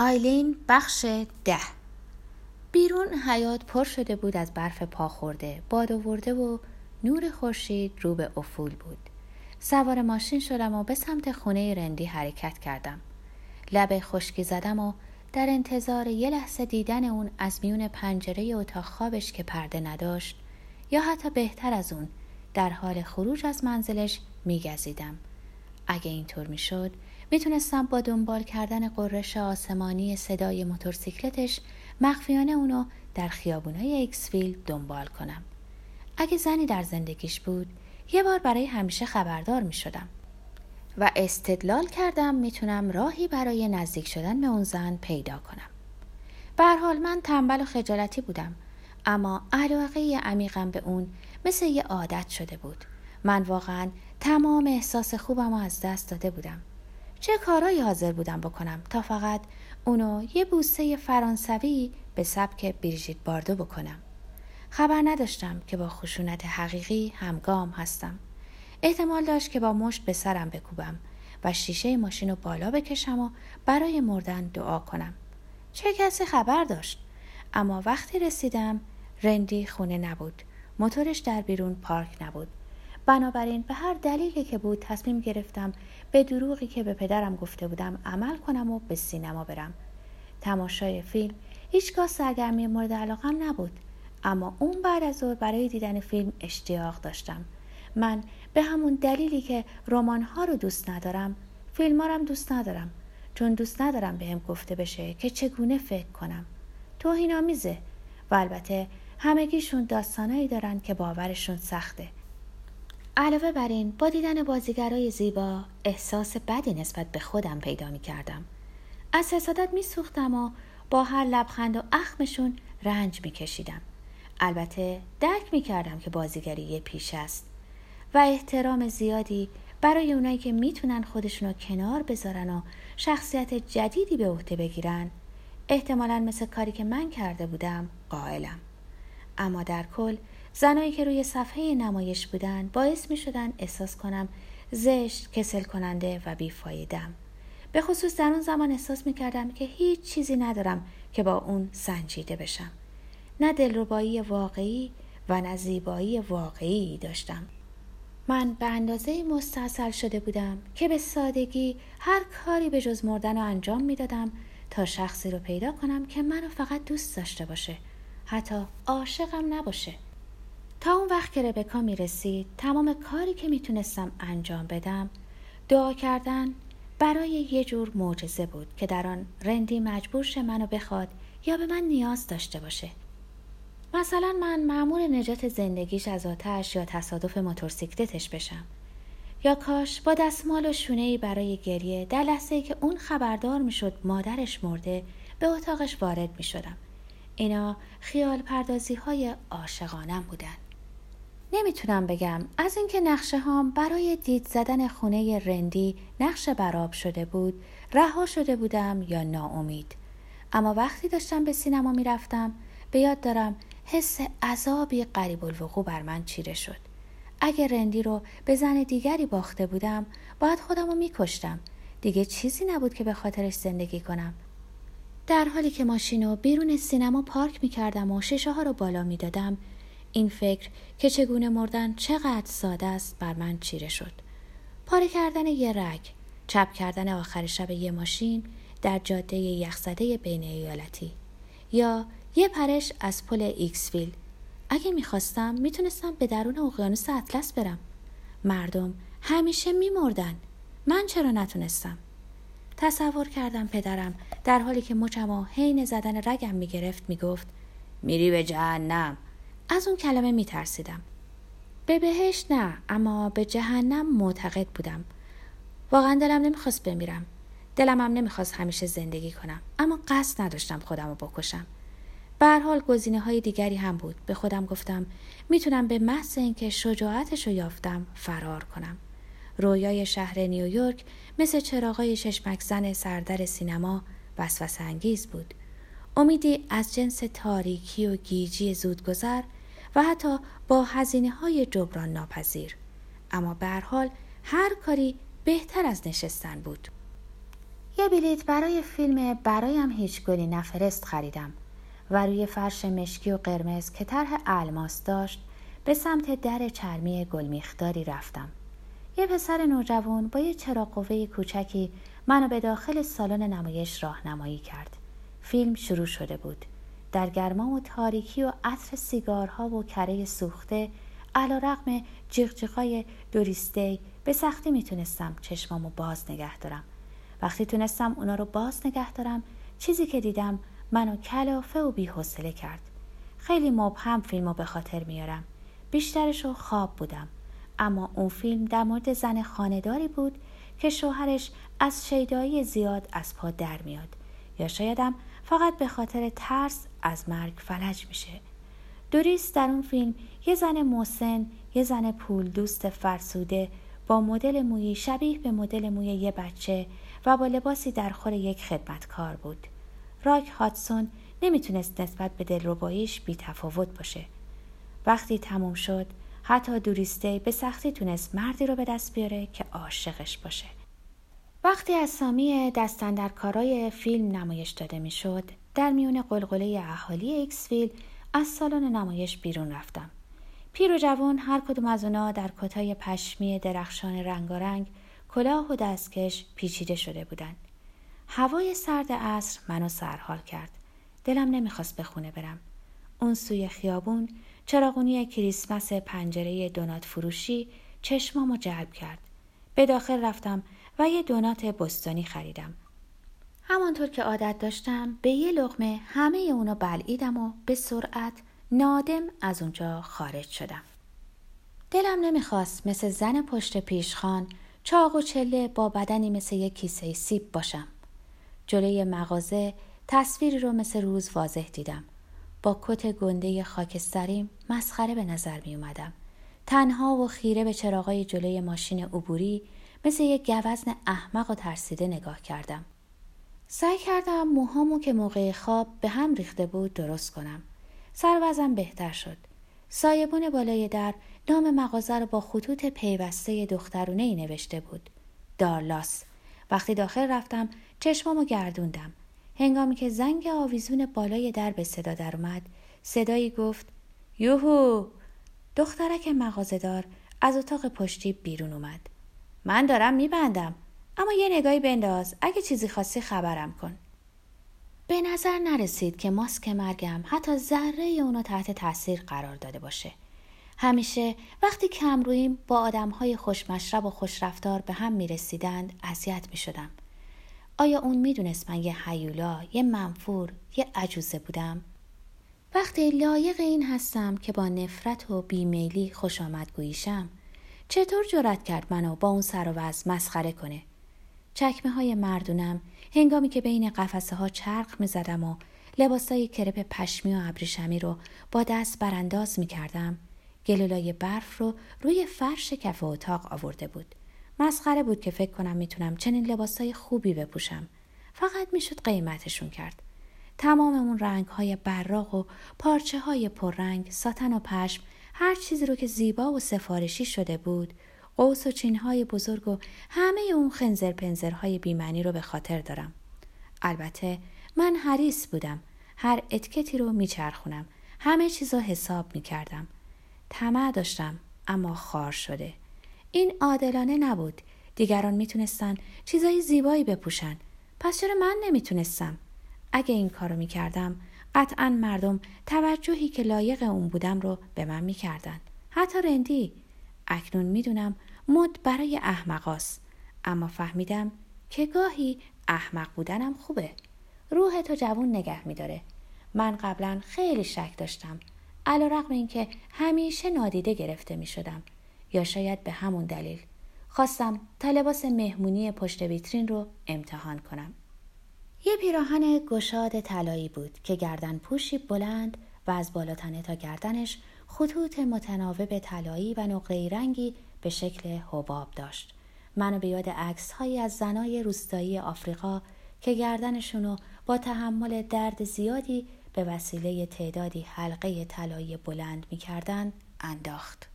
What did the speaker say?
آیلین بخش ده. بیرون حیات پر شده بود از برف پا خورده باد آورده و نور خورشید رو به افول بود. سوار ماشین شدم و به سمت خونه رندی حرکت کردم. لب خشکی زدم و در انتظار یه لحظه دیدن اون از میون پنجره اتاق خوابش که پرده نداشت یا حتی بهتر از اون در حال خروج از منزلش میگزیدم. اگه اینطور می‌شد می‌تونستم با دنبال کردن قررش آسمانی صدای موتورسیکلتش مخفیانه اونو در خیابونای اکسفیل دنبال کنم. اگه زنی در زندگیش بود یه بار برای همیشه خبردار می شدم و استدلال کردم می‌تونم راهی برای نزدیک شدن به اون زن پیدا کنم. به حال من تنبل و خجالتی بودم اما علاقه عمیقم به اون مثل یه عادت شده بود. من واقعا تمام احساس خوبم از دست داده بودم. چه کارایی حاضر بودم بکنم تا فقط اونو یه بوسه فرانسوی به سبک بریژیت باردو بکنم. خبر نداشتم که با خشونت حقیقی همگام هستم. احتمال داشت که با مشت به سرم بکوبم و شیشه ماشین رو بالا بکشم و برای مردن دعا کنم. چه کسی خبر داشت؟ اما وقتی رسیدم رندی خونه نبود. موتورش در بیرون پارک نبود. بنابراین به هر دلیلی که بود تصمیم گرفتم به دروغی که به پدرم گفته بودم عمل کنم و به سینما برم. تماشای فیلم هیچگاه سرگرمی مورد علاقم نبود اما اون بعد از ظهر برای دیدن فیلم اشتیاق داشتم. من به همون دلیلی که رمان ها رو دوست ندارم فیلم هم دوست ندارم چون دوست ندارم به هم گفته بشه که چگونه فکر کنم. توهین آمیزه و البته همگیشون داستانایی دارن که باورشون سخته. علاوه بر این با دیدن بازیگرای زیبا احساس بدی نسبت به خودم پیدا می کردم. از حسادت می سوختم و با هر لبخند و اخمشون رنج می کشیدم. البته درک می کردم که بازیگری یه پیش است و احترام زیادی برای اونایی که می‌تونن خودشون رو کنار بذارن و شخصیت جدیدی به عهده بگیرن احتمالا مثل کاری که من کرده بودم قائلم اما در کل زنایی که روی صفحه نمایش بودن باعث می شدن احساس کنم زشت، کسل کننده و بیفایدم. به خصوص در اون زمان احساس می کردم که هیچ چیزی ندارم که با اون سنجیده بشم. نه دلربایی واقعی و نه زیبایی واقعی داشتم. من به اندازه مستصل شده بودم که به سادگی هر کاری به جز مردن رو انجام می‌دادم تا شخصی رو پیدا کنم که منو فقط دوست داشته باشه حتی عاشقم نباشه تا اون وقت که ربکا می رسید تمام کاری که می‌تونستم انجام بدم دعا کردن برای یه جور معجزه بود که در آن رندی مجبور شه منو بخواد یا به من نیاز داشته باشه مثلا من معمول نجات زندگیش از آتش یا تصادف موتورسیکلتش بشم یا کاش با دستمال و شونه برای گریه در لحظه که اون خبردار می‌شد مادرش مرده به اتاقش وارد می شدم. اینا خیال پردازی های عاشقانم بودن. نمی‌تونم بگم. از اینکه نقشه هام برای دید زدن خونه رندی نقش براب شده بود رها شده بودم یا ناامید. اما وقتی داشتم به سینما می‌رفتم به یاد دارم حس عذابی قریب الوقوع بر من چیره شد. اگر رندی رو به زن دیگری باخته بودم باید خودم رو میکشتم. دیگه چیزی نبود که به خاطرش زندگی کنم. در حالی که ماشین رو بیرون سینما پارک می‌کردم و شیشه ها رو بالا می‌دادم این فکر که چگونه مردن چقدر ساده است بر من چیره شد. پاره کردن یه رگ چپ کردن آخر شب یه ماشین در جاده یخزده بین ایالتی. یا یه پرش از پل ایکسفیل اگه می‌خواستم می‌تونستم به درون اقیانوس اطلس برم. مردم همیشه میمردن. من چرا نتونستم؟ تصور کردم پدرم در حالی که مچم حین زدن رگم می‌گرفت می‌گفت میری به جهنم. از اون کلمه میترسیدم. به بهشت نه اما به جهنم معتقد بودم. واقعا دلم نمی‌خواست بمیرم. دلم هم نمی‌خواست همیشه زندگی کنم. اما قصد نداشتم خودم رو بکشم. به حال گزینه های دیگری هم بود. به خودم گفتم می‌تونم به محض اینکه شجاعتش رو یافتم فرار کنم. رویای شهر نیویورک مثل چراغای چشمک زن سردر سینما وسوسه انگیز بود. امیدی از جنس تاریکی و گیجی زودگذر و حتی با هزینه های جبران ناپذیر. اما به حال هر کاری بهتر از نشستن بود. یه بلیت برای فیلم برایم هیچ گلی نفرست خریدم و روی فرش مشکی و قرمز که طرح الماس داشت به سمت در چرمی گلمیخداری رفتم. یه پسر نوجوان با یه چراغ قوه کوچکی منو به داخل سالن نمایش راهنمایی کرد. فیلم شروع شده بود. در گرما و تاریکی و عطر سیگارها و کره سوخته علا رقم جیغجیغای دوریستی به سختی می‌تونستم چشمامو باز نگه دارم. وقتی تونستم اونا رو باز نگه دارم چیزی که دیدم منو کلافه و بیحوصله کرد. خیلی مبهم فیلم رو به خاطر میارم. بیشترش رو خواب بودم. اما اون فیلم در مورد زن خانداری بود که شوهرش از شیدایی زیاد از پا در میاد. یا شایدم فقط به خاطر ترس از مرگ فلج میشه. دوریس در اون فیلم یه زن موسن یه زن پول دوست فرسوده با مدل مویی شبیه به مدل موی یه بچه و با لباسی در خور یک خدمتکار بود. راک هاتسون نمی‌تونست نسبت به دلرباییش بی تفاوت باشه. وقتی تموم شد حتی دوریسته به سختی تونست مردی رو به دست بیاره که عاشقش باشه. وقتی اسامی دستندرکارای فیلم نمایش داده می‌شد در میون قلقله اهالی ایکسفیل از سالن نمایش بیرون رفتم. پیر و جوان هر کدوم از اونا در کتای پشمی درخشان رنگارنگ کلاه و دستکش پیچیده شده بودند هوای سرد عصر منو سرحال کرد. دلم نمی‌خواست به خونه برم. اون سوی خیابون چراغونی کریسمس پنجره دونات فروشی چشمامو جلب کرد. به داخل رفتم و یه دونات بستانی خریدم. همانطور که عادت داشتم به یه لغمه همه اونو بلعیدم و به سرعت نادم از اونجا خارج شدم. دلم نمی‌خواست مثل زن پشت پیشخان چاق و چله با بدنی مثل یک کیسه سیب باشم. جلوی مغازه تصویری رو مثل روز واضح دیدم. با کت گنده خاکستریم مسخره به نظر می اومدم. تنها و خیره به چراغای جلوی ماشین عبوری مثل یک گوزن احمق و ترسیده نگاه کردم. سعی کردم موهامو که موقع خواب به هم ریخته بود درست کنم. سروزم بهتر شد. سایبون بالای در نام مغازه رو با خطوط پیوسته دخترونه ای نوشته بود. دارلاس. وقتی داخل رفتم چشمامو گردوندم. هنگامی که زنگ آویزون بالای در به صدا در اومد صدایی گفت یوهو دخترک مغازهدار از اتاق پشتی بیرون اومد من دارم میبندم اما یه نگاهی بنداز اگه چیزی خواستی خبرم کن به نظر نرسید که ماسک مرگم حتی ذره اونو تحت تاثیر قرار داده باشه همیشه وقتی کم رویم با آدمهای خوشمشرب و خوشرفتار به هم می رسیدند اذیت می شدم. آیا اون می‌دونست من یه حیولا، یه منفور، یه عجوزه بودم؟ وقتی لایق این هستم که با نفرت و بیمیلی خوش آمد گویشم چطور جرأت کرد منو با اون سر و وز مسخره کنه؟ چکمه های مردونم هنگامی که بین قفسه ها چرخ می زدم و لباسای کرپ پشمی و ابریشمی رو با دست برانداز می کردم گلولای برف رو روی فرش کف اتاق آورده بود. مسخره بود که فکر کنم می‌تونم چنین لباسای خوبی بپوشم. فقط می‌شد قیمتشون کرد. تمام اون رنگ های براق و پارچه های پررنگ، ساتن و پشم، هر چیزی رو که زیبا و سفارشی شده بود، قوس و چین های بزرگ و همه اون خنزر پنزرهای بیمنی رو به خاطر دارم. البته من حریص بودم. هر اتکتی رو میچرخونم. همه چیز رو حساب می‌کردم. طمع داشتم اما خار شده. این عادلانه نبود دیگران می‌تونستن چیزای زیبایی بپوشن پس چرا من نمی‌تونستم اگه این کارو می‌کردم قطعا مردم توجهی که لایق اون بودم رو به من می‌کردن حتی رندی. اکنون می‌دونم مد برای احمقاست اما فهمیدم که گاهی احمق بودنم خوبه. روح تو جوون نگه میداره. من قبلا خیلی شک داشتم. علا رقم اینکه همیشه نادیده گرفته می شدم یا شاید به همون دلیل. خواستم تا لباس مهمونی پشت ویترین رو امتحان کنم. یه پیراهن گشاد طلایی بود که گردن پوشی بلند و از بالاتنه تا گردنش خطوط متناوب طلایی و نقره رنگی به شکل حباب داشت. منو به یاد عکس هایی از زنای روستایی آفریقا که گردنشونو با تحمل درد زیادی به وسیله تعدادی حلقه طلایی بلند می‌کردن انداخت.